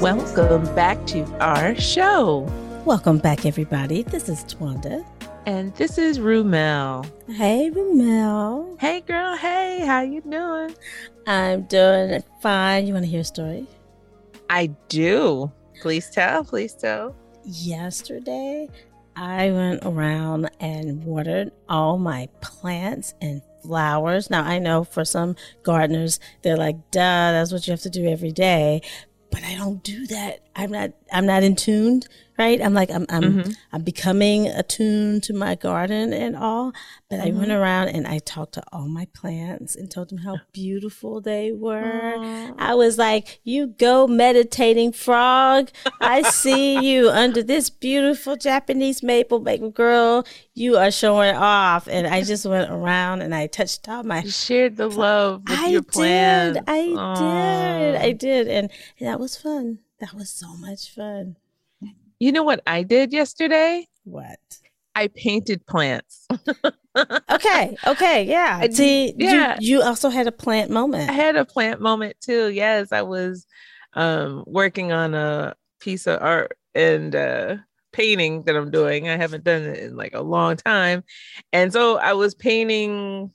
Welcome back to our show. Welcome back, everybody. This is Twanda. And this is Rumel. Hey, Rumel. Hey, girl. Hey, how you doing? I'm doing fine. You want to hear a story? I do. Please tell. Please tell. Yesterday, I went around and watered all my plants and flowers. Now, I know for some gardeners, they're like, duh, that's what you have to do every day. But I don't do that. I'm not, I'm not in tune right? I'm like, I'm, I'm, mm-hmm. I'm becoming attuned to my garden and all. But mm-hmm. I went mm-hmm. around and I talked to all my plants and told them how beautiful they were. Aww. I was like, you go meditating frog. I see you under this beautiful Japanese maple, maple girl. You are showing off. And I just went around and I touched all my. You shared the love with I your plants. I did. I did. And that was fun. That was so much fun. You know what I did yesterday? What? I painted plants. okay. Okay. Yeah. See, yeah. You, you, also had a plant moment. I had a plant moment too. Yes. I was um, working on a piece of art and uh, painting that I'm doing. I haven't done it in like a long time. And so I was painting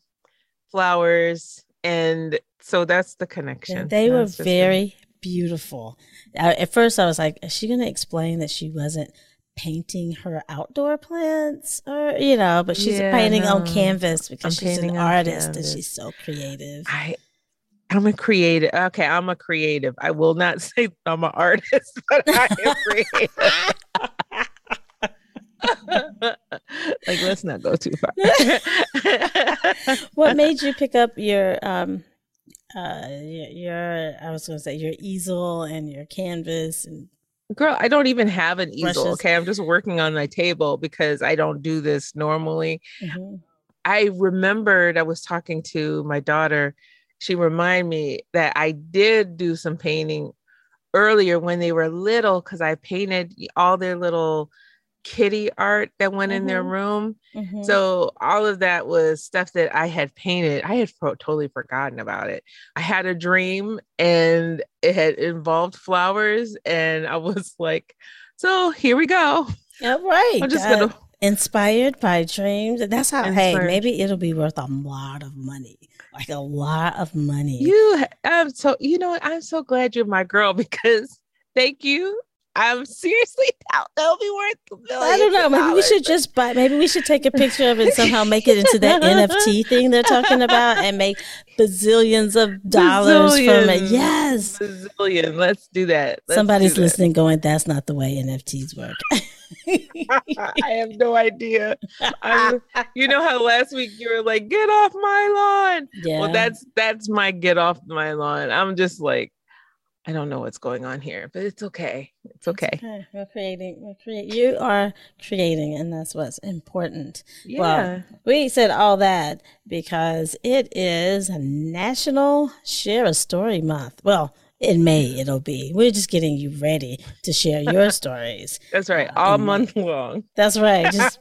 flowers. And so that's the connection. And they that's were very beautiful. at first, I was like, is she going to explain that she wasn't painting her outdoor plants or, you know, but she's yeah, painting no. on canvas because I'm she's an artist canvas. and she's so creative. I, I'm a creative. Okay, I'm a creative. I will not say I'm an artist, but I am creative. like let's not go too far. what made you pick up your um uh your I was gonna say your easel and your canvas and girl i don't even have an easel brushes. okay i'm just working on my table because i don't do this normally mm-hmm. i remembered i was talking to my daughter she reminded me that i did do some painting earlier when they were little because i painted all their little kitty art that went mm-hmm. in their mm-hmm. room. Mm-hmm. So all of that was stuff that I had painted. I had pro- totally forgotten about it. I had a dream and it had involved flowers and I was like, so here we go. All right. I'm just going to inspired by dreams. And that's how inspired. hey, maybe it'll be worth a lot of money. Like a lot of money. You I'm so you know I'm so glad you're my girl because thank you I'm seriously doubt they'll be worth I don't know. Maybe we should just buy. Maybe we should take a picture of it and somehow make it into that NFT thing they're talking about and make bazillions of dollars bazillion, from it. Yes, bazillion. Let's do that. Let's Somebody's do listening, going, "That's not the way NFTs work." I have no idea. I'm, you know how last week you were like, "Get off my lawn." Yeah. Well, that's that's my get off my lawn. I'm just like I don't know what's going on here, but it's okay. It's okay. It's okay. We're creating. We're create. You are creating, and that's what's important. Yeah. Well, we said all that because it is National Share a Story Month. Well, in May it'll be. We're just getting you ready to share your stories. That's right. Uh, all month long. That's right. Just,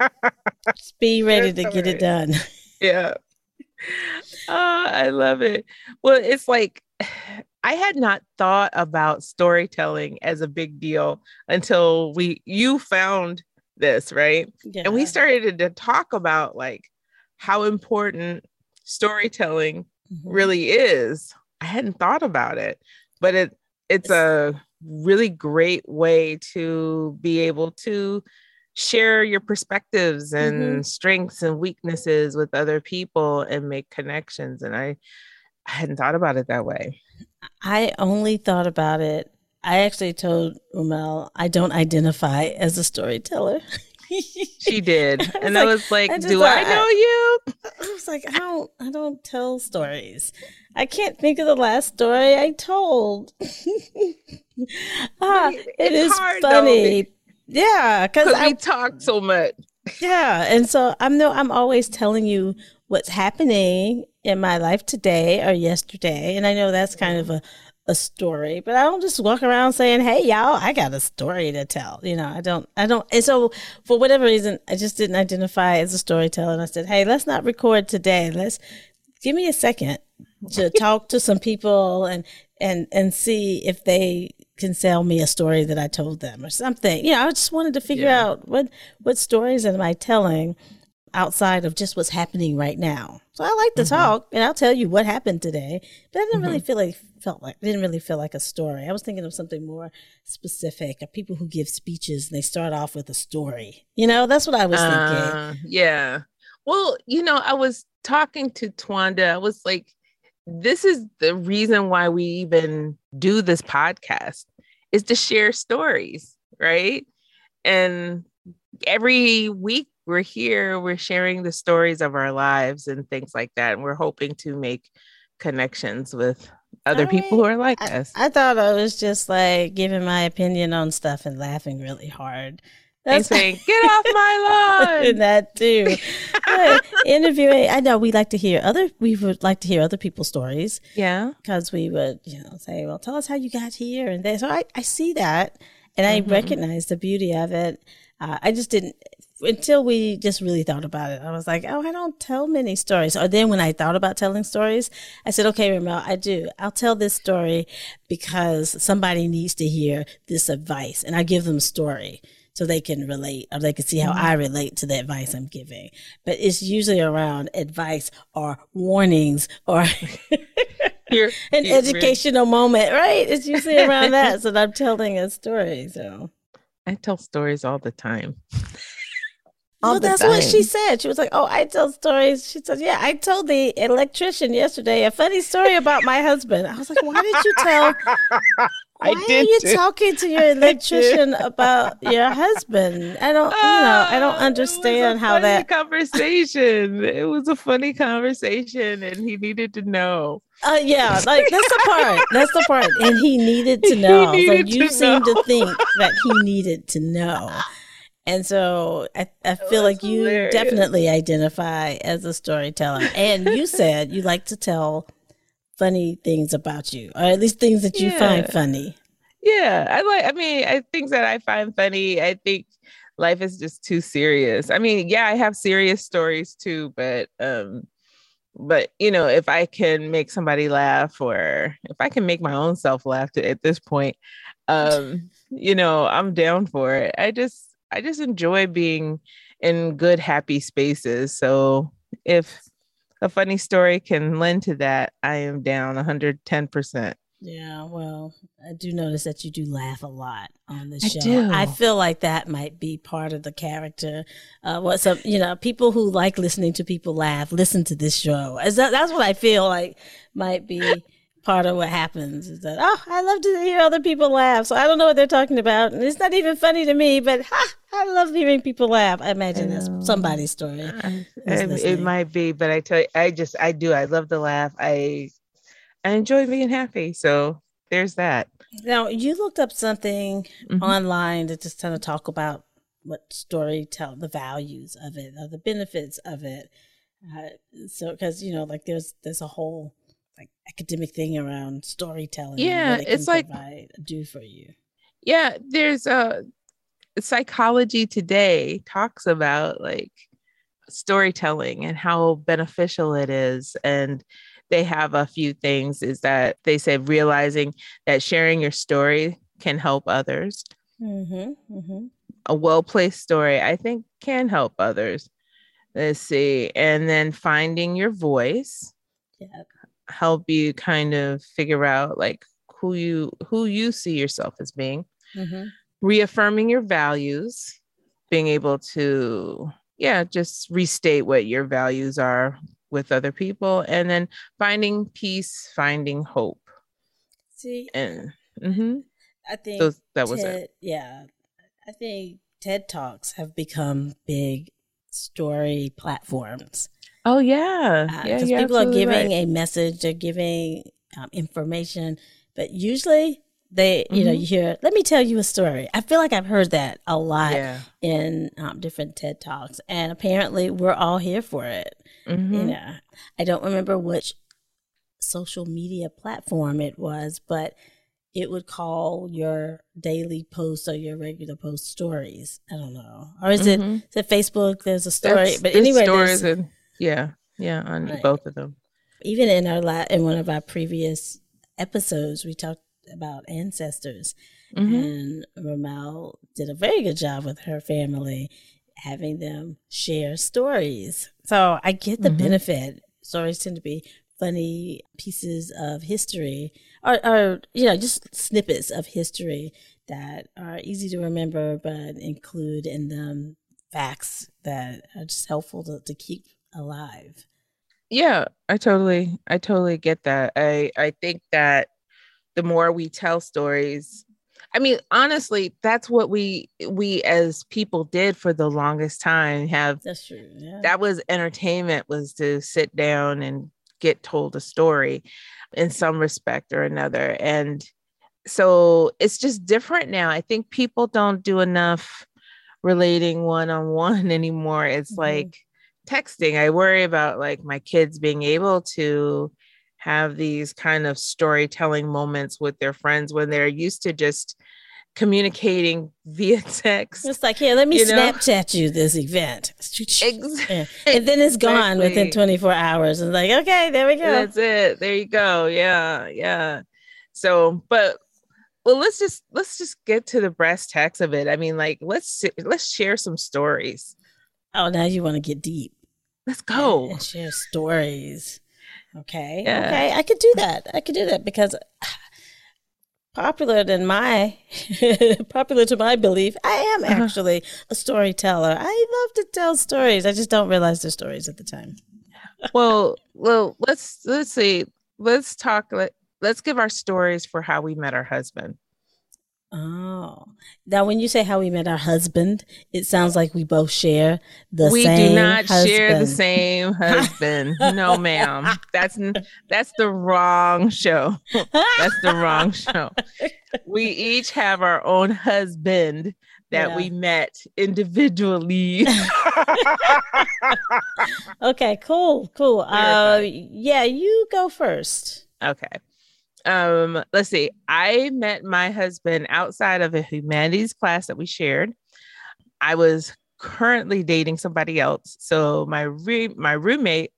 just be ready to get it done. Yeah. Oh, I love it. Well, it's like I had not thought about storytelling as a big deal until we you found this, right? Yeah. And we started to talk about like how important storytelling mm-hmm. really is. I hadn't thought about it, but it it's a really great way to be able to share your perspectives and mm-hmm. strengths and weaknesses with other people and make connections and I I hadn't thought about it that way. I only thought about it. I actually told Umel I don't identify as a storyteller. she did, I and like, I was like, I "Do I know you?" I was like, "I don't, I don't tell stories. I can't think of the last story I told." ah, it is funny. Though, yeah, because I talk so much. Yeah, and so I'm no, I'm always telling you what's happening in my life today or yesterday. And I know that's kind of a, a story, but I don't just walk around saying, Hey, y'all, I got a story to tell. You know, I don't, I don't. And so for whatever reason, I just didn't identify as a storyteller. And I said, Hey, let's not record today. Let's give me a second to talk to some people and, and, and see if they can sell me a story that I told them or something. You know, I just wanted to figure Yeah. out what what stories am I telling outside of just what's happening right now. So I like to Mhm. talk and I'll tell you what happened today, but I didn't really Mhm. feel like felt like didn't really feel like a story. I was thinking of something more specific, of people who give speeches and they start off with a story. You know, that's what I was thinking. Uh, yeah. Well, you know, I was talking to Twanda. I was like, this is the reason why we even do this podcast is to share stories, right? And every week we're here, we're sharing the stories of our lives and things like that. And we're hoping to make connections with other All people who are like I, us. I thought I was just like giving my opinion on stuff and laughing really hard. and saying, get off my lawn. that too. Interviewing, I know we like to hear other. We would like to hear other people's stories yeah. because we would, you know, say, "Well, tell us how you got here." And they, so I, I see that, and I Mhm. recognize the beauty of it. Uh, I just didn't until we just really thought about it. I was like, "Oh, I don't tell many stories." Or then when I thought about telling stories, I said, "Okay, Ramel, I do. I'll tell this story because somebody needs to hear this advice, and I give them a story." So they can relate or they can see how. I mm-hmm. relate to the advice I'm giving. But it's usually around advice or warnings or You're, an you're- educational moment, right? It's usually around that. So I'm telling a story. So I tell stories all the time. All well, the that's what she said. She was like, "Oh, I tell stories." She said, "Yeah, I told the electrician yesterday a funny story about my husband." I was like, "Why did you tell? Why I did are you talking to your electrician about your husband? I don't, you know, I don't Ah, it was a understand how funny that. conversation. it was a funny conversation, and he needed to know. Uh, yeah, like that's the part. That's the part, and he needed to He know. needed so you to seem to think that he needed to know, and so I, I feel was like you hilarious. definitely identify as a storyteller. And you said you like to tell funny things about you, or at least things that you find funny. Yeah, I like. I mean, I things that I find funny. I think life is just too serious. I mean, yeah, I have serious stories too, but um, but you know, if I can make somebody laugh, or if I can make my own self laugh to, at this point, um, you know, I'm down for it. I just, I just enjoy being in good, happy spaces. So if a funny story can lend to that, I am down 110 percent. Yeah, well, I do notice that you do laugh a lot on the I show. do. I feel like that might be part of the character. Uh, what some, you know, people who like listening to people laugh listen to this show. That, that's what I feel like might be part of what happens. Is that oh, I love to hear other people laugh. So I don't know what they're talking about, and it's not even funny to me. But ha, I love hearing people laugh. I imagine I that's somebody's story. I- it might be, but I tell you, I just, I do. I love to laugh. I, I enjoy being happy. So there's that. Now you looked up something Mhm. online to just kind of talk about what story tell the values of it or the benefits of it. Uh, so because you know like there's there's a whole like academic thing around storytelling. Yeah, it's can like- provide, do for you. Yeah, there's a psychology today talks about like storytelling and how beneficial it is and they have a few things is that they say realizing that sharing your story can help others Mm-hmm. Mm-hmm. a well-placed story i think can help others let's see and then finding your voice Yeah. Help you kind of figure out like who you who you see yourself as being Mm-hmm. reaffirming your values being able to yeah just restate what your values are with other people and then finding peace finding hope See, and mhm. I think so that was TED, it Yeah, I think TED Talks have become big story platforms. Oh yeah Uh, yeah people are giving right. a message, they're giving um, information, but usually they, you know, Mhm. you hear, let me tell you a story. I feel like I've heard that a lot yeah in um, different TED Talks, and apparently we're all here for it. Mhm. You know, I don't remember which social media platform it was, but it would call your daily post or your regular post stories. I don't know. Or is it Mhm. is it Facebook? There's a story. That's- but anyway, stories and yeah yeah on Right. both of them even in our la- in one of our previous episodes, we talked about ancestors. Mhm. And Ramel did a very good job with her family, having them share stories. So I get the Mhm. benefit. Stories tend to be funny pieces of history, or, or you know, just snippets of history that are easy to remember, but include in them facts that are just helpful to, to keep alive. Yeah, I totally I totally get that. I I think that the more we tell stories, I mean, honestly, that's what we we as people did for the longest time. Have That's true. Yeah. that was entertainment was to sit down and get told a story in some respect or another. And so it's just different now. I think people don't do enough relating one on one anymore. It's Mhm. like texting. I worry about like my kids being able to have these kind of storytelling moments with their friends when they're used to just communicating via text. It's like, here, let me You know? Snapchat you this event. Ex- Yeah. And then it's gone within 24 hours. And like, okay, there we go. That's it. There you go. Yeah, yeah. So, but well, let's just let's just get to the brass tacks of it. I mean, like, let's let's share some stories. Oh, now you want to get deep. Let's go. And share stories. Okay. Yeah. Okay. I could do that. I could do that because popular than my popular to my belief, I am Uh-huh. actually a storyteller. I love to tell stories. I just don't realize they're stories at the time. Well, well, let's let's see. Let's talk. Let, let's give our stories for how we met our husband. Oh. Now when you say how we met our husband, it sounds like we both share the we same We do not share the same husband. no, ma'am. That's that's the wrong show. That's the wrong show. We each have our own husband that Yeah. we met individually. Okay, cool, cool. Uh, yeah, you go first. okay. Um, let's see. I met my husband outside of a humanities class that we shared. I was currently dating somebody else. So my re- my roommate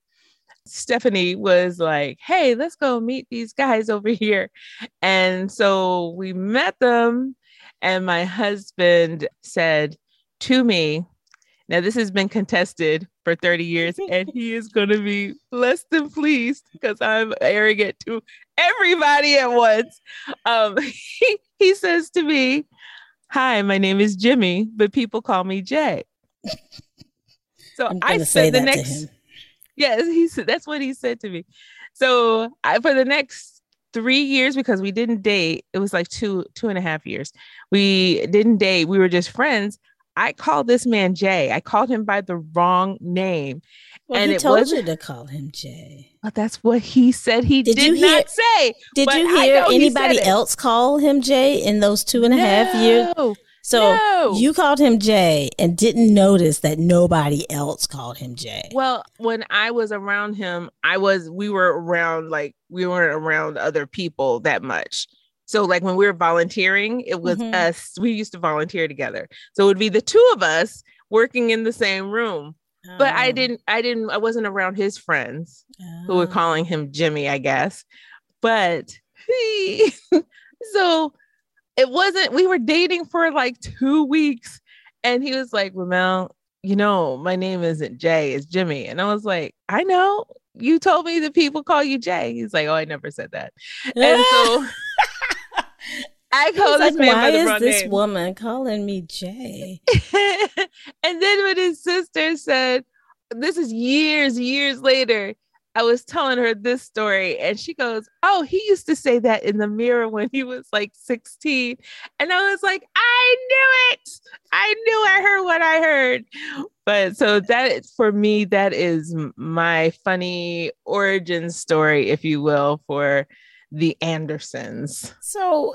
Stephanie was like, "Hey, let's go meet these guys over here." And so we met them and my husband said to me, now this has been contested for 30 years and he is going to be less than pleased because I'm arrogant to everybody at once. Um, he, he says to me, Hi, my name is Jimmy, but people call me Jay. So I'm say the next. Yes, he said that's what he said to me. So I for the next three years because we didn't date, it was like two two and a half years. We didn't date. We were just friends. I called this man Jay. I called him by the wrong name, Well, and he it told wasn't- you to call him Jay. but that's what he said. He Did did, you hear- not say. Did you hear know he anybody else call him Jay in those two and a half years? No, So no. you called him Jay and didn't notice that nobody else called him Jay. Well, when I was around him, I was we were around like we weren't around other people that much. So like when we were volunteering, it was Mhm. us. We used to volunteer together. So it would be the two of us working in the same room. But I Oh, didn't I didn't I wasn't around his friends who were oh. calling him Jimmy, I guess. But he so it wasn't we were dating for like 2 weeks and he was like, "Ramel, you know, my name isn't Jay, it's Jimmy." And I was like, "I know. You told me that people call you Jay." He's like, "Oh, I never said that." And so I He's called like, this man why by the is this name. woman calling me Jay? and then when his sister said, This is years, years later, I was telling her this story, and she goes, Oh, he used to say that in the mirror when he was like 16. And I was like, I knew it. I knew I heard what I heard. But so that is for me, that is my funny origin story, if you will, for the Andersons. So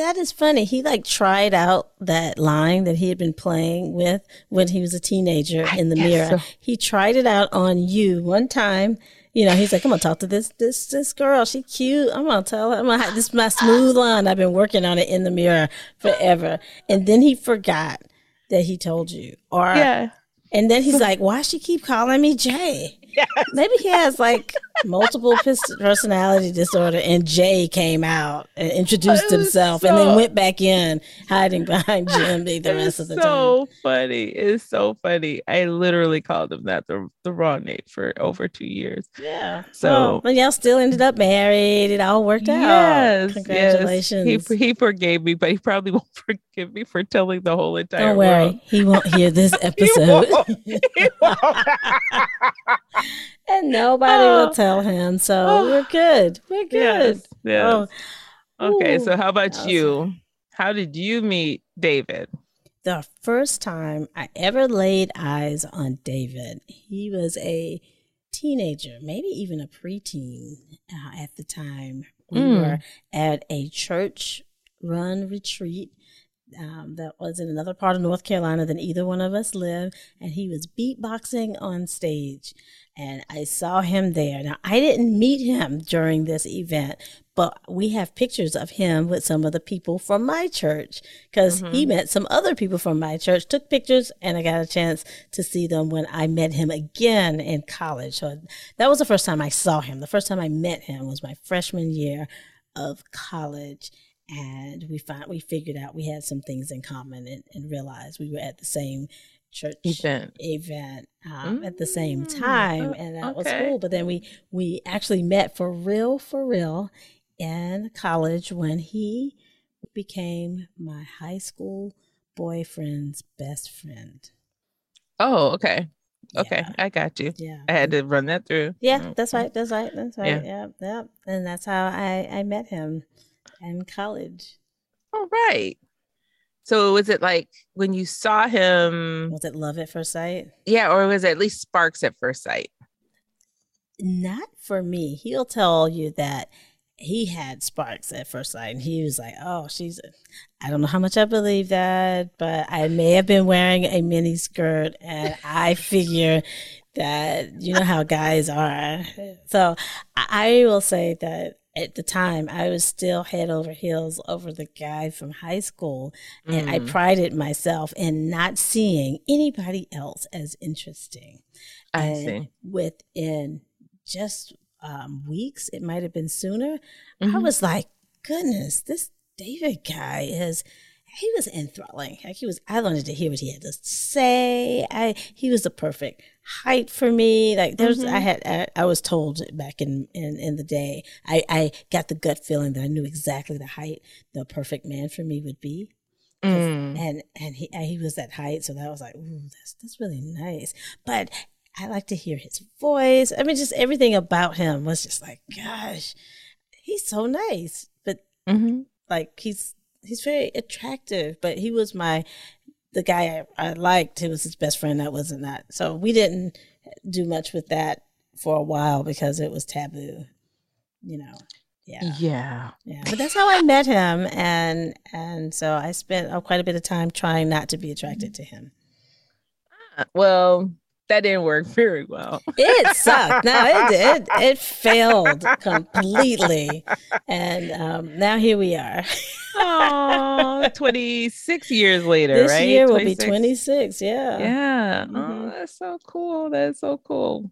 that is funny. He like tried out that line that he had been playing with when he was a teenager I in the mirror. so. He tried it out on you one time. You know, he's like, I'm gonna talk to this this this girl. She cute. I'm gonna tell her. I'm gonna this is my smooth line. I've been working on it in the mirror forever. And then he forgot that he told you. Or Yeah. and then he's like, Why she keep calling me Jay? Yes. Maybe he has like multiple personality disorder, and Jay came out and introduced himself, so, and then went back in, hiding behind Jimmy the rest of the so time. So funny! It's so funny. I literally called him that the the wrong name for over two years. Yeah. So, but y'all still ended up married. It all worked out. Yes. Congratulations. Yes. He he forgave me, but he probably won't forgive me for telling the whole entire. Don't worry, world. he won't hear this episode. He won't. He won't. And nobody Oh. will tell him. So Oh. we're good. We're good. Yes. yes. Oh, okay. ooh. So how about you? How did you meet David? the first time I ever laid eyes on David, he was a teenager, maybe even a preteen uh, at the time. We Mm. were at a church run retreat um, that was in another part of North Carolina than either one of us lived, and he was beatboxing on stage. And I saw him there. Now, I didn't meet him during this event, but we have pictures of him with some of the people from my church because he mm-hmm. met some other people from my church, took pictures, and I got a chance to see them when I met him again in college. So that was the first time I saw him. The first time I met him was my freshman year of college. And we find we figured out we had some things in common and, and realized we were at the same church Event. event um, at the same Mm, time, and that was cool. But then we we actually met for real, for real, in college when he became my high school boyfriend's best friend. Oh, okay. Okay, Yeah. I got you. Yeah, I had to run that through. yeah, Mm. that's right, that's right, that's right. Yeah. Yeah, yeah, and that's how I I met him in college. All right. So was it like when you saw him? Was it love at first sight? Yeah, or was it at least sparks at first sight? not for me. He'll tell you that he had sparks at first sight, and he was like, "Oh, she's." I don't know how much I believe that, but I may have been wearing a mini skirt, and I figure that you know how guys are. So I will say that at the time I was still head over heels over the guy from high school, and I Mm. prided myself in not seeing anybody else as interesting I and see. within just um, weeks, it might have been sooner. I Mhm. was like, goodness, this David guy is. He was enthralling. Like he was. I wanted to hear what he had to say. I he was the perfect height for me. Like there's, Mhm. I had, I, I was told back in, in in the day. I I got the gut feeling that I knew exactly the height the perfect man for me would be Mm. and and he and he was that height, so that was like, ooh, that's that's really nice. But I like to hear his voice. I mean, just everything about him was just like, gosh, he's so nice. But Mhm. like, he's he's very attractive. But he was my the guy I, I liked. He was his best friend. That wasn't that. So we didn't do much with that for a while because it was taboo. You know. Yeah. Yeah. Yeah, but that's how I met him, and and so I spent uh, quite a bit of time trying not to be attracted to him. Uh, Well, that didn't work very well. It sucked. No, it did. It failed completely, and um, now here we are. Oh, 26 years later, right? this right? year will be 26. Yeah. Yeah. Oh, Mhm. that's so cool. That's so cool.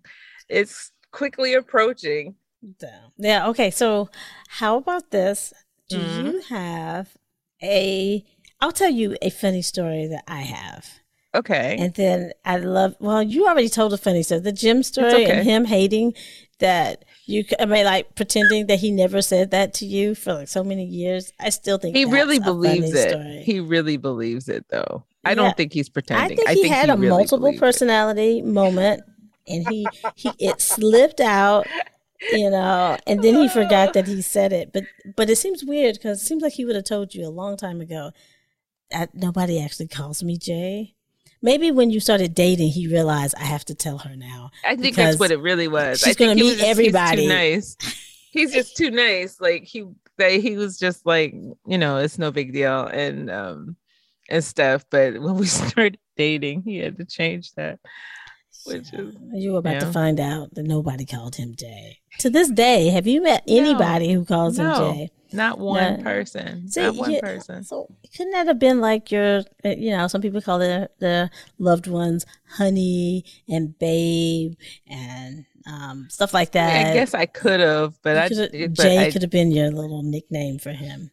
It's quickly approaching. Damn. Yeah. Okay. So, how about this? Do Mhm. you have a? I'll tell you a funny story that I have. Okay. And then I love, well, you already told a funny story, the Jim story okay. and him hating that you, I mean, like pretending that he never said that to you for like so many years. I still think he really believes it. story. He really believes it, though. I Yeah. don't think he's pretending. I think he had a really multiple believes it. personality moment and he, he, it slipped out, you know, and then he forgot that he said it. But, but it seems weird because it seems like he would have told you a long time ago that nobody actually calls me Jay. Maybe when you started dating, he realized I have to tell her now. I think that's what it really was. she's think gonna meet just- he's everybody. too nice. He's just too nice. Like he, he was just like, you know, it's no big deal and um and stuff. But when we started dating, he had to change that. Which is You were about Yeah. to find out that nobody called him Jay. To this day, have you met anybody who calls No. him Jay? not one No. person. See, not one yeah, person. So couldn't that have been like your, uh, you know, some people call their their loved ones honey and babe and um, stuff like I, mean, that. I guess I could have, but I coulda- it- but Jay could have been your little nickname for him.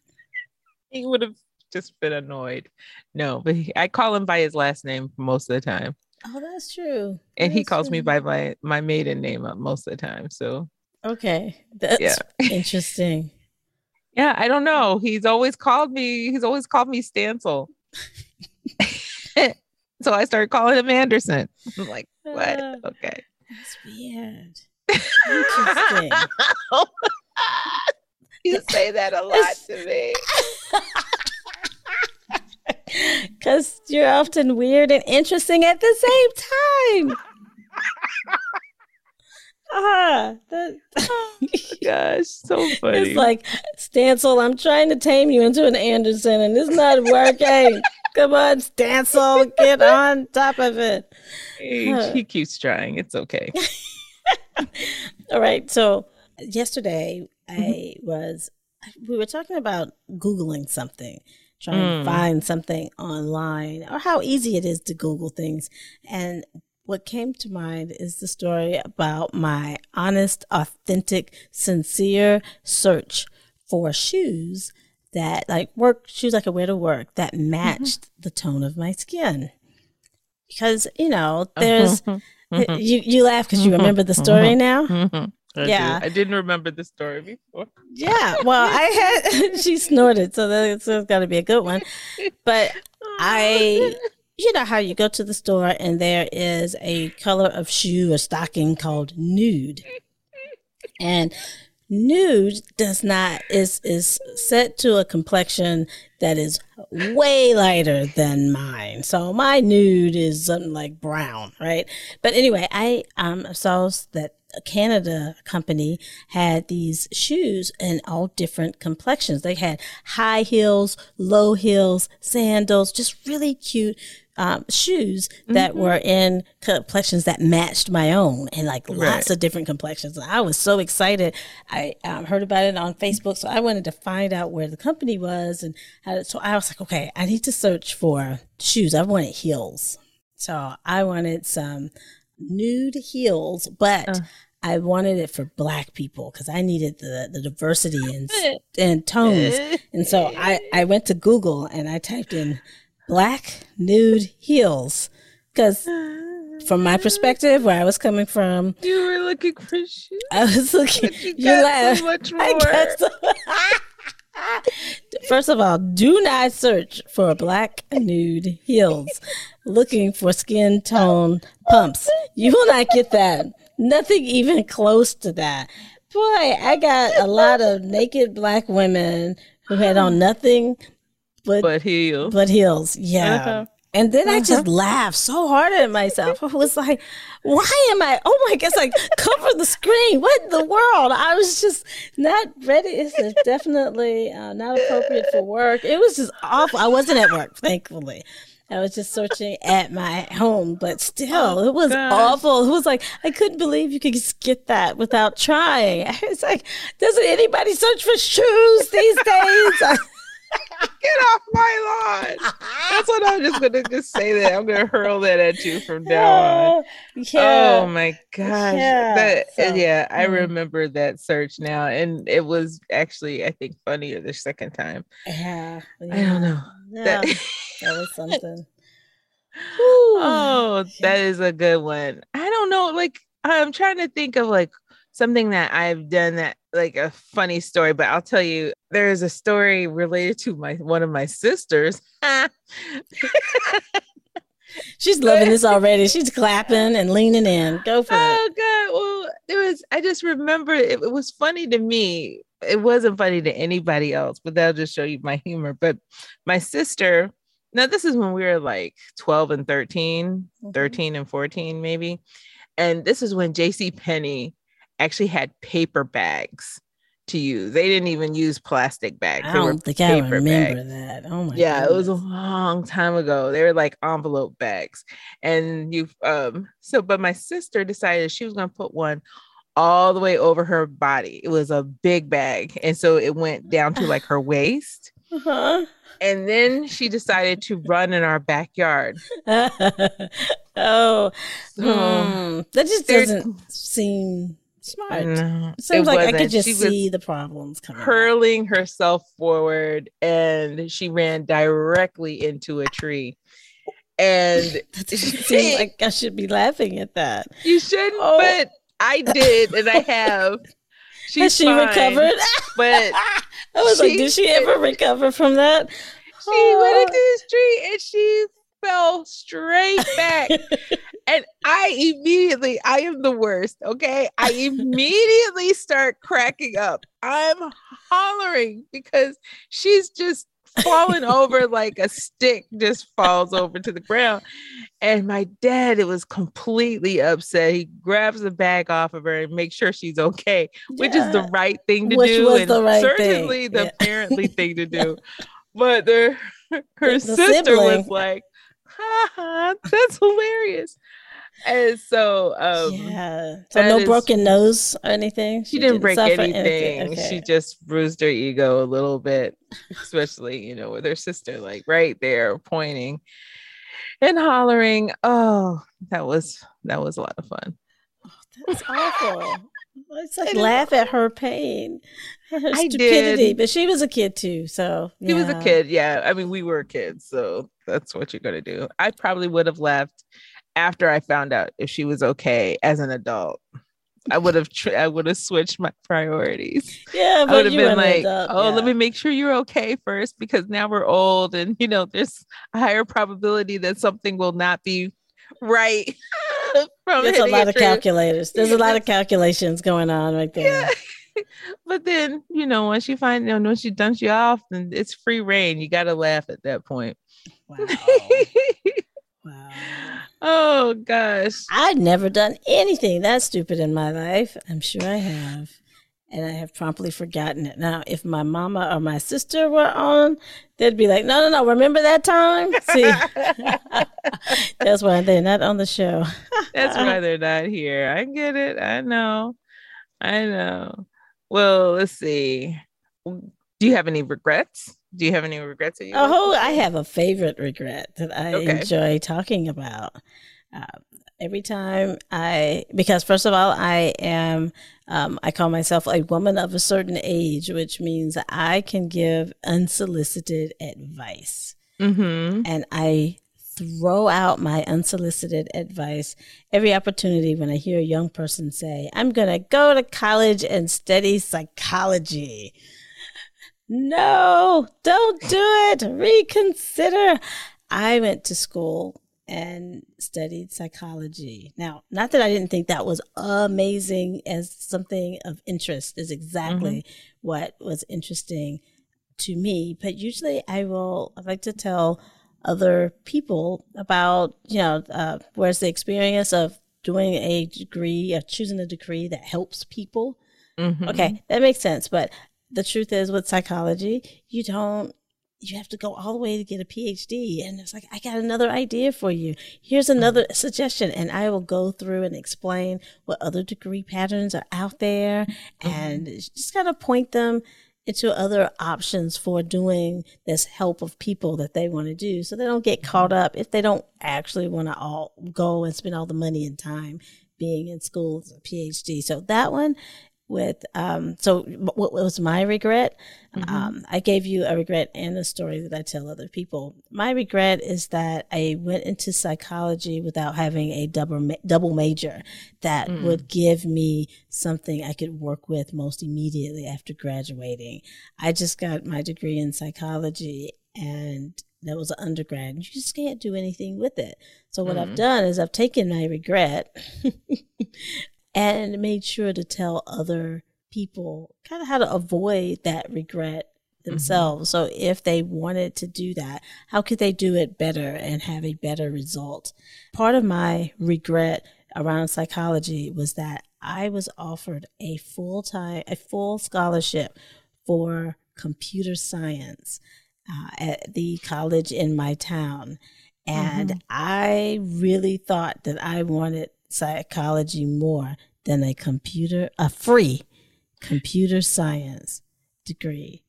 he would have just been annoyed. No, but he, I call him by his last name most of the time, Oh, that's true. and he calls me by my my maiden name uh, most of the time. So Okay, that's Yeah. interesting. yeah, I don't know. He's always called me. He's always called me Stancil. so I started calling him Anderson. I'm like, what? Uh, Okay. That's weird. Interesting. you say that a lot to me. Because you're often weird and interesting at the same time. Ah, that, Gosh, so funny. it's like Stancil. I'm trying to tame you into an Anderson, and it's not working. Come on, Stancil, get on top of it. he, he keeps trying. It's okay. All right. So yesterday I was we were talking about googling something, trying Mm. to find something online or how easy it is to google things and what came to mind is the story about my honest, authentic, sincere search for shoes that like work shoes I could wear to work that matched the tone of my skin. Because, you know, there's Mhm. you you laugh because you remember the story now. I do. Yeah. I didn't remember the story before. Yeah, well, I had she snorted, so that's, that's got to be a good one. But I, you know how you go to the store and there is a color of shoe or stocking called nude, and nude does not is is set to a complexion that is way lighter than mine. So my nude is something like brown, right? But anyway, I um saw that a Canada company had these shoes in all different complexions. They had high heels, low heels, sandals, just really cute um, shoes that were in complexions that matched my own and like lots Right. of different complexions. I was so excited. I um, heard about it on Facebook, so I wanted to find out where the company was, and how, so I was like, okay, I need to search for shoes. I wanted heels, so I wanted some nude heels, but Uh. I wanted it for black people because I needed the the diversity and and tones. And so I, I went to Google and I typed in black nude heels because ah. from my perspective, where I was coming from, You were looking for shoes. I was looking. but You You got so much more. So- First of all, do not search for black nude heels looking for skin tone pumps. You will not get that. Nothing even close to that. Boy, I got a lot of naked black women who had on nothing but heels. but heels. Yeah. Uh-huh. And then I just laughed so hard at myself. I was like, why am I? Oh my gosh, like cover the screen. What in the world? I was just not ready. It's definitely uh, not appropriate for work. It was just awful. I wasn't at work, thankfully. I was just searching at my home, but still, it was gosh. awful. It was like, I couldn't believe you could just get that without trying. It's like, doesn't anybody search for shoes these days? Get off my lawn. That's what I'm just gonna just say that. I'm gonna hurl that at you from now on. yeah. Oh my gosh. Yeah, That- so, yeah, I mm. remember that search now. And it was actually, I think, funnier the second time. Yeah, I don't know. Yeah, That- that was something. oh, that is a good one. I don't know. Like, I'm trying to think of like something that I've done that like a funny story, but I'll tell you, there is a story related to my one of my sisters. She's loving this already. She's clapping and leaning in. Go for it. Oh god! Well, there was. I just remember it, it was funny to me. It wasn't funny to anybody else, but that'll just show you my humor. But my sister. Now this is when we were like 12 and 13, Mhm. 13 and 14 maybe. And this is when JC Penney actually had paper bags. to use. They didn't even use plastic bags. I They don't think I remember bags. that. Oh my yeah, it was a long time ago. They were like envelope bags. And you um so but my sister decided she was gonna put one all the way over her body. It was a big bag. And so it went down to like her waist. Uh-huh. And then she decided to run in our backyard. oh, So hmm. that just doesn't seem smart. no, It seems like I wasn't. could just She see the problems coming. hurling herself forward and she ran directly into a tree. And That doesn't like I should be laughing at that. you shouldn't, Oh. but I did, and I have. She's Has she fine, recovered? But I was like, did she ever recover from that? she went Oh. into this tree and she fell straight back. and I immediately, I am the worst. Okay. I immediately start cracking up. I'm hollering because she's just falling over like a stick just falls over to the ground. And my dad, it was completely upset. He grabs the bag off of her and makes sure she's okay, which is the right thing to Which do. was and the right thing. certainly the Yeah. parently thing to do. But the, her The sister was like, ha ha, that's hilarious. And so um yeah. So no is- broken nose or anything. she didn't break suffer anything. Okay. She just bruised her ego a little bit, especially, you know, with her sister like right there pointing and hollering. Oh, that was that was a lot of fun. That's awful. It's like laugh at her pain, her I stupidity. did. But she was a kid too, so He was a kid, yeah. I mean, we were kids, so that's what you're gonna do. I probably would have left after I found out if she was okay as an adult. I would have I would have switched my priorities. Yeah, I would have been like, adult, oh, let me make sure you're okay first because now we're old and you know there's a higher probability that something will not be right. from There's a lot of calculators. There's a lot of calculations going on right there. Yeah. but then, you know, once you find you know, once she dumps you off, then it's free reign. You gotta laugh at that point. Wow. wow. oh gosh. I've never done anything that stupid in my life. I'm sure I have. And I have promptly forgotten it. Now, if my mama or my sister were on, they'd be like, no, no, no, remember that time? See, that's why they're not on the show. That's why they're not here. I get it. I know. I know. Well, let's see. Do you have any regrets? Do you have any regrets? That you Oh, I have a favorite regret that I Okay. enjoy talking about. Uh, every time I, because first of all, I am, um, I call myself a woman of a certain age, which means I can give unsolicited advice. Mm-hmm. And I throw out my unsolicited advice every opportunity when I hear a young person say, I'm going to go to college and study psychology. No, don't do it. Reconsider. I went to school and studied psychology. Now, not that I didn't think that was amazing as something of interest, is exactly what was interesting to me. But usually I will, I like to tell other people about, you know, uh, where's the experience of doing a degree, of choosing a degree that helps people. Mhm. Okay, that makes sense. But the truth is, with psychology, you don't. You have to go all the way to get a PhD, and it's like I got another idea for you. Here's mm-hmm. another suggestion, and I will go through and explain what other degree patterns are out there, mm-hmm. and just kind of point them into other options for doing this help of people that they want to do, so they don't get caught mm-hmm. up if they don't actually want to all go and spend all the money and time being in school as a PhD. So that one with um so what was my regret? Um i gave you a regret and a story that i tell other people. My regret is that i went into psychology without having a double ma- double major that Mm. would give me something i could work with most immediately after graduating. I just got my degree in psychology and that was an undergrad. You just can't do anything with it. So what i've Mm. done is i've taken my regret and made sure to tell other people kind of how to avoid that regret themselves. So if they wanted to do that, how could they do it better and have a better result? Part of my regret around psychology was that I was offered a full time, a full scholarship for computer science uh, at the college in my town. And mm-hmm. I really thought that I wanted psychology more than a computer, a free computer science degree.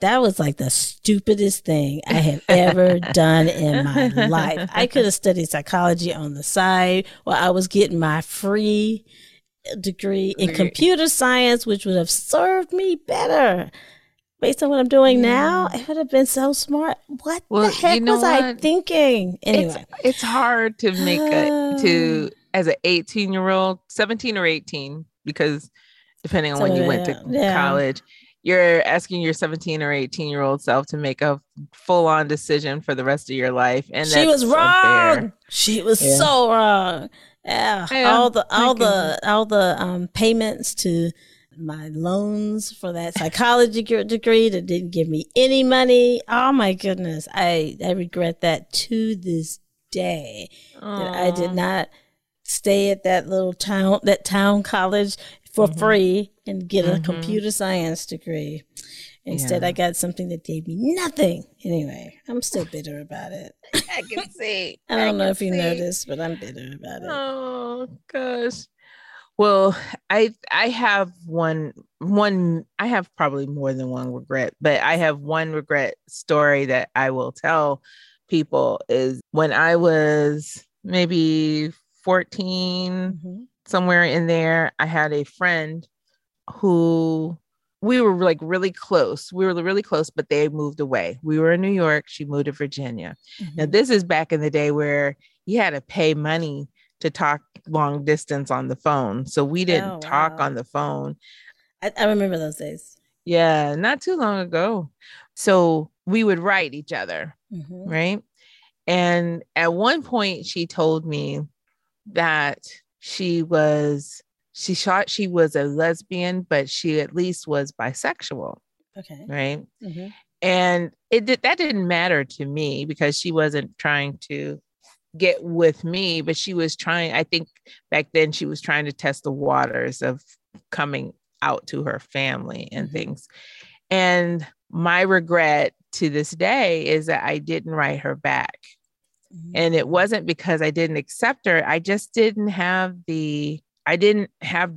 That was like the stupidest thing I have ever done in my life. I could have studied psychology on the side while I was getting my free degree in computer science, which would have served me better based on what I'm doing yeah. now, it would have been so smart. What well, the heck you know was what? I thinking? Anyway, it's, it's hard to make a to as an 18 year old, 17 or 18, because depending on so, when you yeah, went to yeah. college, you're asking your 17 or 18 year old self to make a full on decision for the rest of your life. And she was wrong. Unfair. She was so wrong. Yeah, all the all the all the um payments to my loans for that psychology degree that didn't give me any money. Oh my goodness. I, I regret that to this day Aww. that I did not stay at that little town, that town college for mm-hmm. free and get mm-hmm. a computer science degree. Instead, yeah. I got something that gave me nothing. Anyway, I'm still bitter about it. I can see. I don't I know if you see. noticed, but I'm bitter about it. Oh gosh. Well, I I have one one I have probably more than one regret, but I have one regret story that I will tell people is when I was maybe 14 mm-hmm. somewhere in there, I had a friend who we were like really close. We were really close, but they moved away. We were in New York. She moved to Virginia. Mm-hmm. Now, this is back in the day where you had to pay money to talk long distance on the phone. So we didn't oh, talk on the phone. I, I remember those days. Yeah, not too long ago. So we would write each other, mm-hmm. right? And at one point, she told me that she was, she thought she was a lesbian, but she at least was bisexual. Okay. Right. Mm-hmm. And it did, that didn't matter to me because she wasn't trying to get with me, but she was trying, I think back then she was trying to test the waters of coming out to her family and mm-hmm. things. And my regret to this day is that I didn't write her back. Mm-hmm. And it wasn't because I didn't accept her, I just didn't have the, I didn't have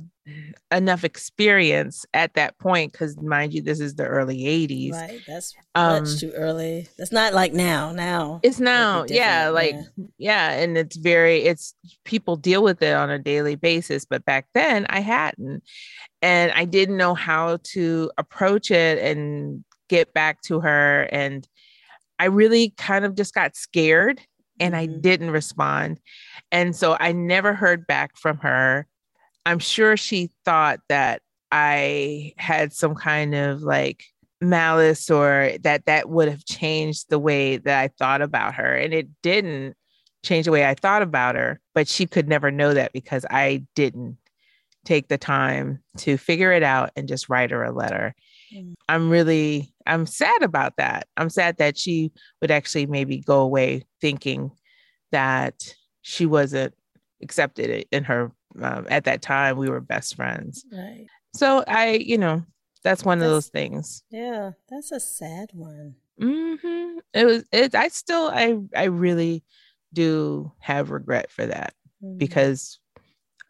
enough experience at that point because mind you this is the early 80s right that's um, much too early that's not like now now it's now yeah like yeah. yeah and it's very it's people deal with it on a daily basis but back then i hadn't and i didn't know how to approach it and get back to her and i really kind of just got scared and mm-hmm. i didn't respond and so i never heard back from her I'm sure she thought that I had some kind of like malice or that that would have changed the way that I thought about her. And it didn't change the way I thought about her, but she could never know that because I didn't take the time to figure it out and just write her a letter. Mm. I'm really I'm sad about that. I'm sad that she would actually maybe go away thinking that she wasn't accepted in her um, at that time we were best friends. Right. So I, you know, that's one that's, of those things. Yeah, that's a sad one. Mm-hmm. It was. It. I still. I. I really do have regret for that mm-hmm. because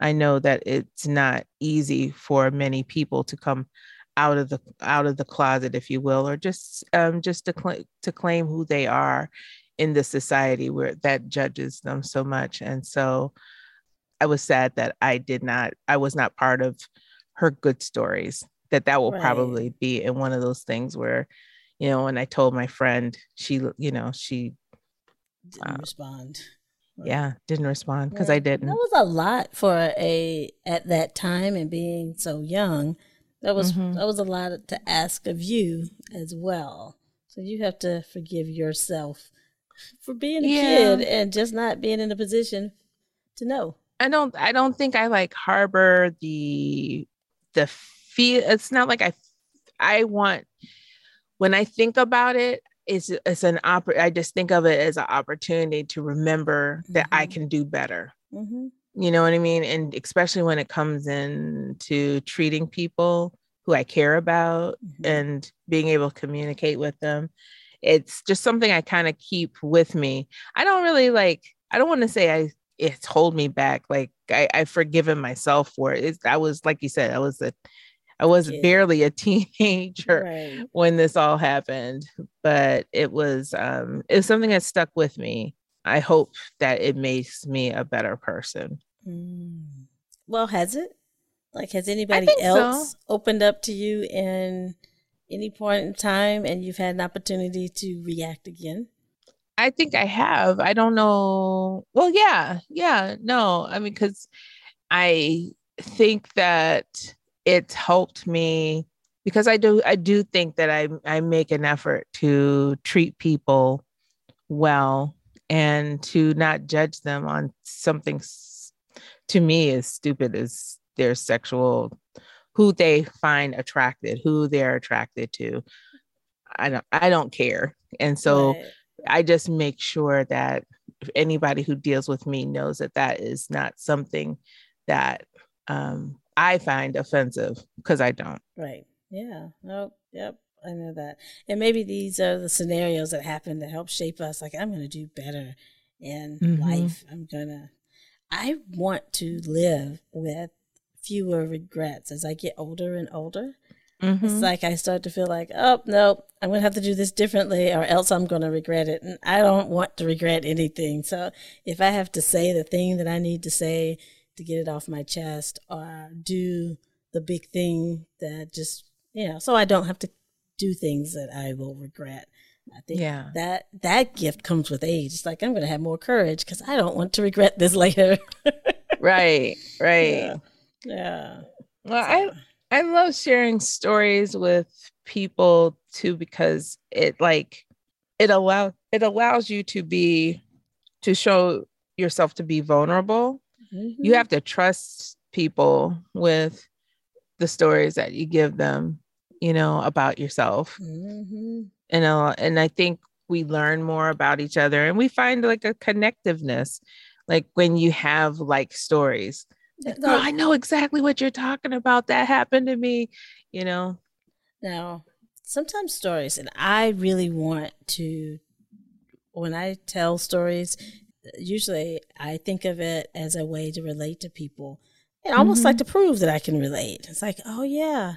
I know that it's not easy for many people to come out of the out of the closet, if you will, or just um just to cl- to claim who they are in the society where that judges them so much. And so I was sad that I did not, I was not part of her good stories. That that will right. probably be in one of those things where, you know, when I told my friend, she, you know, she didn't uh, respond. Yeah, didn't respond because yeah, I didn't. That was a lot for a at that time and being so young. That was mm-hmm. that was a lot to ask of you as well. So you have to forgive yourself for being a yeah. kid and just not being in a position to know. I don't I don't think I like harbor the the feel it's not like I I want when I think about it it's it's an oppor- I just think of it as an opportunity to remember mm-hmm. that I mm-hmm. can do better. Mm-hmm. You know what I mean? And especially when it comes in to treating people who I care about mm-hmm. and being able to communicate with them. It's just something I kind of keep with me. I don't really like, I don't want to say I it's hold me back. Like I, I've forgiven myself for it. It's, I was like you said, I was a I was Kid. barely a teenager right. when this all happened, but it was um it was something that stuck with me. I hope that it makes me a better person. Mm. Well, has it? Like, has anybody else so. opened up to you in any point in time and you've had an opportunity to react again? I think I have. I don't know. Well, yeah, yeah, no. I mean, because I think that it's helped me because I do. I do think that I I make an effort to treat people well and to not judge them on something to me as stupid as their sexual who they find attracted who they're attracted to i don't i don't care and so right. I just make sure that anybody who deals with me knows that that is not something that um, I find offensive because I don't. Right. Yeah. Nope. Yep. I know that. And maybe these are the scenarios that happen to help shape us. Like, I'm going to do better in mm-hmm. life. I'm going to, I want to live with fewer regrets as I get older and older. Mm-hmm. It's like I start to feel like, oh no, I'm gonna have to do this differently, or else I'm gonna regret it. And I don't want to regret anything. So if I have to say the thing that I need to say to get it off my chest, or do the big thing that just you know, so I don't have to do things that I will regret. I think yeah. that that gift comes with age. It's like I'm going to have more courage because I don't want to regret this later. right, right. Yeah. yeah. Well, so. I I love sharing stories with people too because it like it allow it allows you to be to show yourself to be vulnerable. Mm-hmm. You have to trust people with the stories that you give them, you know, about yourself. Mm-hmm. And uh, and I think we learn more about each other and we find like a connectiveness like when you have like stories Girl, I know exactly what you're talking about. That happened to me, you know. Now, sometimes stories, and I really want to, when I tell stories, usually I think of it as a way to relate to people and mm-hmm. almost like mm-hmm. to prove that I can relate. It's like, oh, yeah,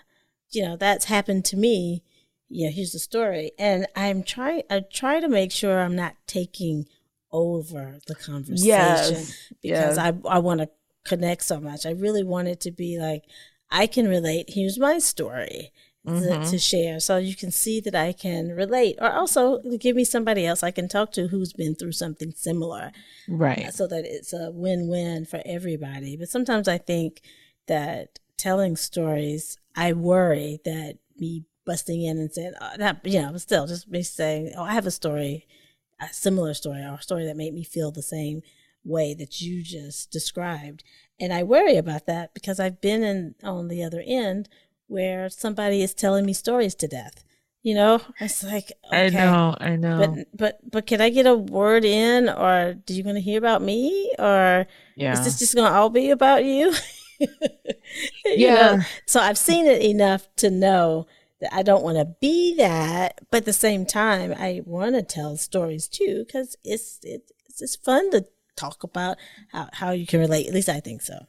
you know, that's happened to me. Yeah, here's the story. And I'm trying, I try to make sure I'm not taking over the conversation yes. because yes. I, I want to connect so much. I really want it to be like, I can relate. Here's my story mm-hmm. to, to, share. So you can see that I can relate. Or also give me somebody else I can talk to who's been through something similar. Right. Uh, so that it's a win win for everybody. But sometimes I think that telling stories, I worry that me busting in and saying, oh, that, you know, still just me saying, oh, I have a story, a similar story, or a story that made me feel the same way that you just described. And I worry about that because I've been in on the other end where somebody is telling me stories to death. You know, it's like okay, I know, I know. But but but can I get a word in, or do you want to hear about me, or yeah. is this just going to all be about you? yeah. Know? So I've seen it enough to know I don't want to be that, but at the same time, I want to tell stories too because it's it, it's just fun to talk about how, how you can relate. At least I think so.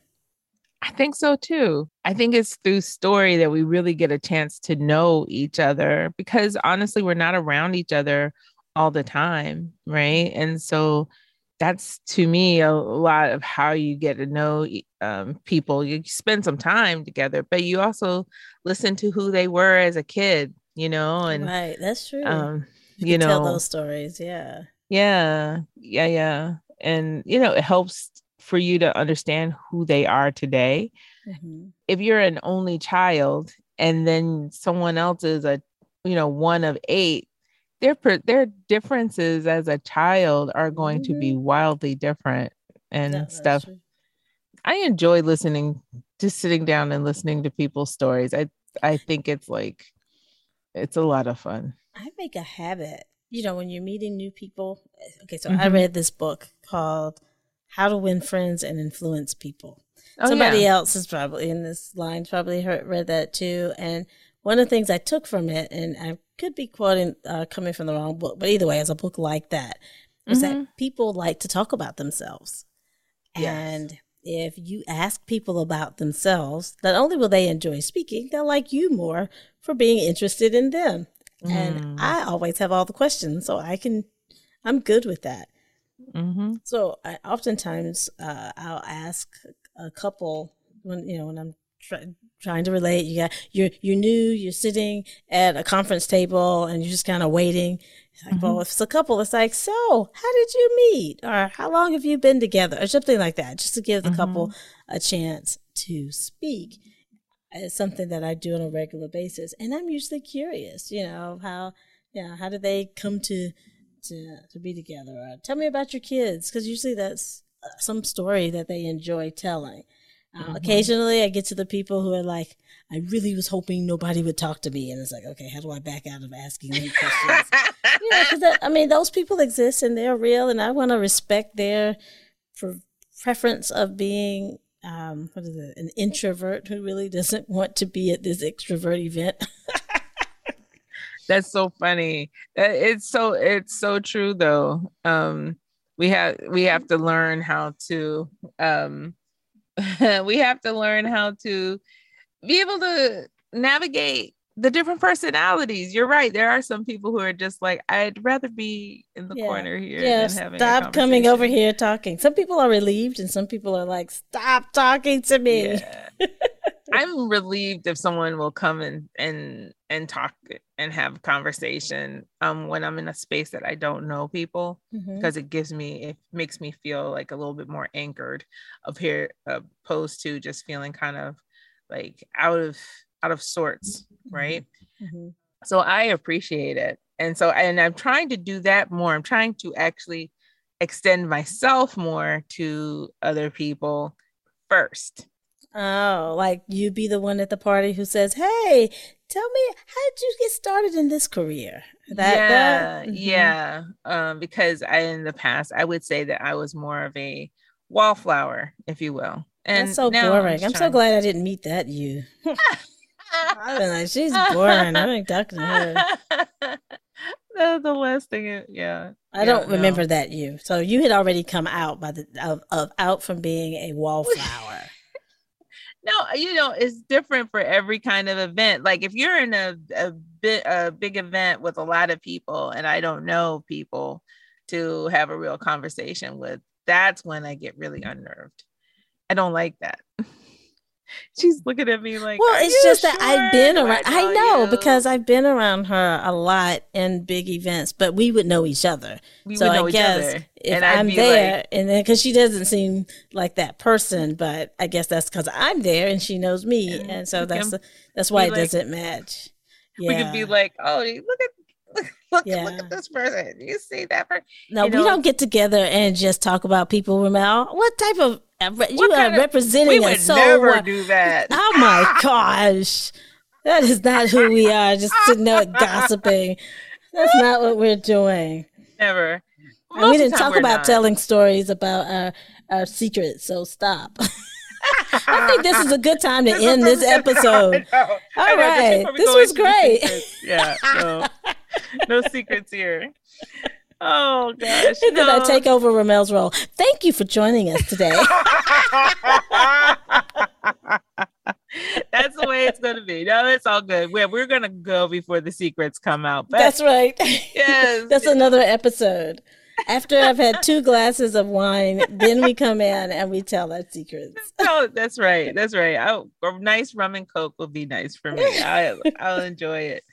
I think so too. I think it's through story that we really get a chance to know each other because honestly, we're not around each other all the time. Right. And so that's to me a lot of how you get to know um, people. You spend some time together, but you also listen to who they were as a kid, you know, and right. That's true. Um, you, you know, tell those stories. Yeah. Yeah. Yeah. Yeah and you know it helps for you to understand who they are today mm-hmm. if you're an only child and then someone else is a you know one of eight their their differences as a child are going mm-hmm. to be mm-hmm. wildly different and stuff i enjoy listening just sitting down and listening to people's stories i i think it's like it's a lot of fun i make a habit you know, when you're meeting new people. Okay, so mm-hmm. I read this book called How to Win Friends and Influence People. Oh, Somebody yeah. else is probably in this line, probably heard, read that too. And one of the things I took from it, and I could be quoting uh, coming from the wrong book, but either way, as a book like that, is Mhm. that people like to talk about themselves. Yes. And if you ask people about themselves, not only will they enjoy speaking, they'll like you more for being interested in them. Mm. And I always have all the questions, so I can, I'm good with that. Mm-hmm. So I oftentimes uh, I'll ask a couple when you know when I'm try, trying to relate. You got you're you're new. You're sitting at a conference table and you're just kind of waiting. It's like, well, if it's a couple, it's like, so how did you meet, or how long have you been together, or something like that, just to give the couple a chance to speak. It's something that I do on a regular basis, and I'm usually curious. You know how, you know, how did they come to to to be together? Or tell me about your kids, because usually that's uh, some story that they enjoy telling. Uh, Occasionally, I get to the people who are like, "I really was hoping nobody would talk to me," and it's like, "Okay, how do I back out of asking them questions?" you know, because I mean, those people exist and they're real, and I want to respect their pre- preference of being. Um, what is it? An introvert who really doesn't want to be at this extrovert event. That's so funny. It's so it's so true though. Um we have we have to learn how to um we have to learn how to be able to navigate the different personalities. You're right. There are some people who are just like, I'd rather be in the Yeah. corner here yeah, than having a stop coming over here talking. Some people are relieved, and some people are like, "Stop talking to me." Yeah. I'm relieved if someone will come and and and talk and have conversation um when I'm in a space that I don't know people Mhm. because it gives me it makes me feel like a little bit more anchored up here opposed to just feeling kind of like out of out of sorts right? Mhm. so I appreciate it. And so and I'm trying to do that more. I'm trying to actually extend myself more to other people first Oh, like you be the one at the party who says, "Hey, tell me how did you get started in this career?" That, yeah, that? Mhm. yeah. Um, because I in the past I would say that I was more of a wallflower, if you will. And That's so boring. just I'm so glad I didn't meet that you. I've been like, she's boring. I ain't talking to her. the, the last thing, it- yeah. I Yeah, don't no. remember that you. So you had already come out by the of, of out from being a wallflower. No, uh, you know, it's different for every kind of event. Like if you're in a a bit a big event with a lot of people and I don't know people to have a real conversation with, that's when I get really unnerved. I don't like that. She's looking at me like, Well, it's just that I've been around. I oh, know you?" because I've been around her a lot in big events, but we would know each other. we so would know I each guess other. if I'm there, like, and then because she doesn't seem like that person, but I guess that's because I'm there and she knows me, And and so that's that's why it like- doesn't match. Yeah. we could be like, oh, look at look, look, Yeah. look at this person. You see that person? no, you we don't get together and just talk about people. Ramel, what type of you are representing We us would so never well. do that. Oh my gosh. That is not who we are, just sitting there gossiping. That's not what we're doing. Never. We didn't talk about not. telling stories about our, our secrets, so stop. I think this is a good time to end this episode. All All right. This was great. Yeah. No, no secrets here. Oh gosh. And then I take over Ramel's role. Thank you for joining us today. That's the way it's gonna be. No, it's all good. We're we're gonna go before the secrets come out. But That's right. yes, That's another episode. After I've had two glasses of wine, then we come in and we tell our secrets. no, oh, that's right. That's right. I, a nice rum and coke will be nice for me. I, I'll enjoy it.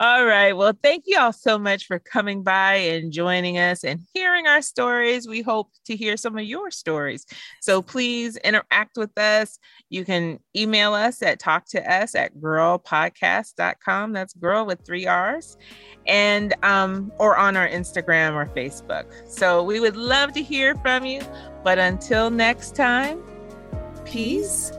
All right. Well, thank you all so much for coming by and joining us and hearing our stories. We hope to hear some of your stories. So please interact with us. You can email us at talk to us at girrrlpodcast.com. That's girl with three R's. And um, or on our Instagram or Facebook. So we would love to hear from you. But until next time, peace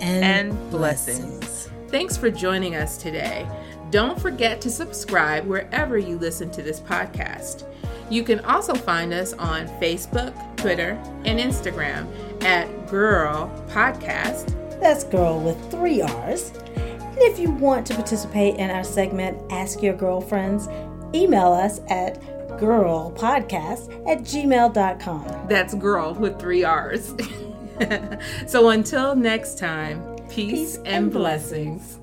And, and blessings. Thanks for joining us today. Don't forget to subscribe wherever you listen to this podcast. You can also find us on Facebook, Twitter, and Instagram at Girrrl Podcast. That's girl with three R's. And if you want to participate in our segment, Ask Your Girlfriends, email us at girrrlpodcast at gmail.com. That's girl with three R's. so until next time, peace, Peace and and blessings.